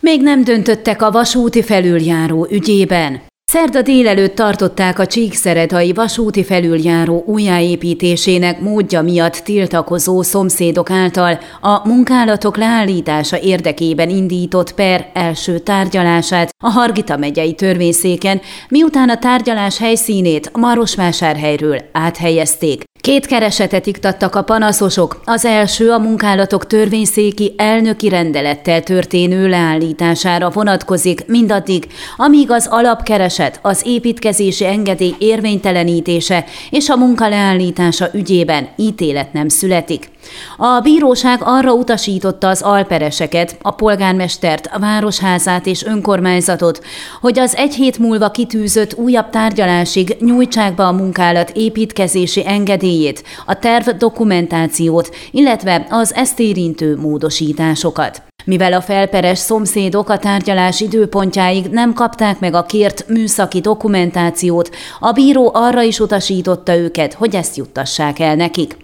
Még nem döntöttek a vasúti felüljáró ügyében. Szerda délelőtt tartották a Csíkszeredai vasúti felüljáró újjáépítésének módja miatt tiltakozó szomszédok által a munkálatok leállítása érdekében indított per első tárgyalását a Hargita megyei törvényszéken, miután a tárgyalás helyszínét Marosvásárhelyről áthelyezték. Két keresetet iktattak a panaszosok. Az első a munkálatok törvényszéki elnöki rendelettel történő leállítására vonatkozik mindaddig, amíg az alapkereset, az építkezési engedély érvénytelenítése és a munka leállítása ügyében ítélet nem születik. A bíróság arra utasította az alpereseket, a polgármestert, a városházát és önkormányzatot, hogy az egy hét múlva kitűzött újabb tárgyalásig nyújtsák be a munkálat építkezési engedélyét, a terv dokumentációt, illetve az ezt érintő módosításokat. Mivel a felperes szomszédok a tárgyalás időpontjáig nem kapták meg a kért műszaki dokumentációt, a bíró arra is utasította őket, hogy ezt juttassák el nekik.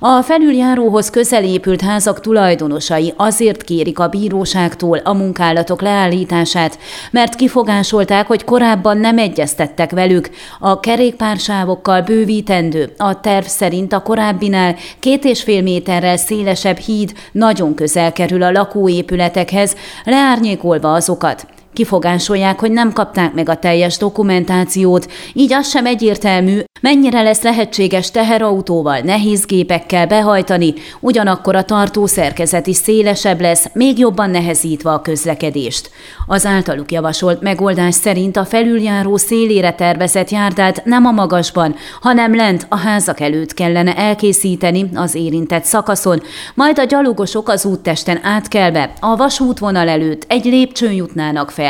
A felüljáróhoz közel épült házak tulajdonosai azért kérik a bíróságtól a munkálatok leállítását, mert kifogásolták, hogy korábban nem egyeztettek velük. A kerékpársávokkal bővítendő, a terv szerint a korábbinál két és fél méterrel szélesebb híd nagyon közel kerül a lakóépületekhez, leárnyékolva azokat. Kifogásolják, hogy nem kapták meg a teljes dokumentációt, így az sem egyértelmű, mennyire lesz lehetséges teherautóval, nehéz gépekkel behajtani, ugyanakkor a tartó szerkezet is szélesebb lesz, még jobban nehezítve a közlekedést. Az általuk javasolt megoldás szerint a felüljáró szélére tervezett járdát nem a magasban, hanem lent a házak előtt kellene elkészíteni az érintett szakaszon, majd a gyalogosok az úttesten átkelve a vasútvonal előtt egy lépcsőn jutnának fel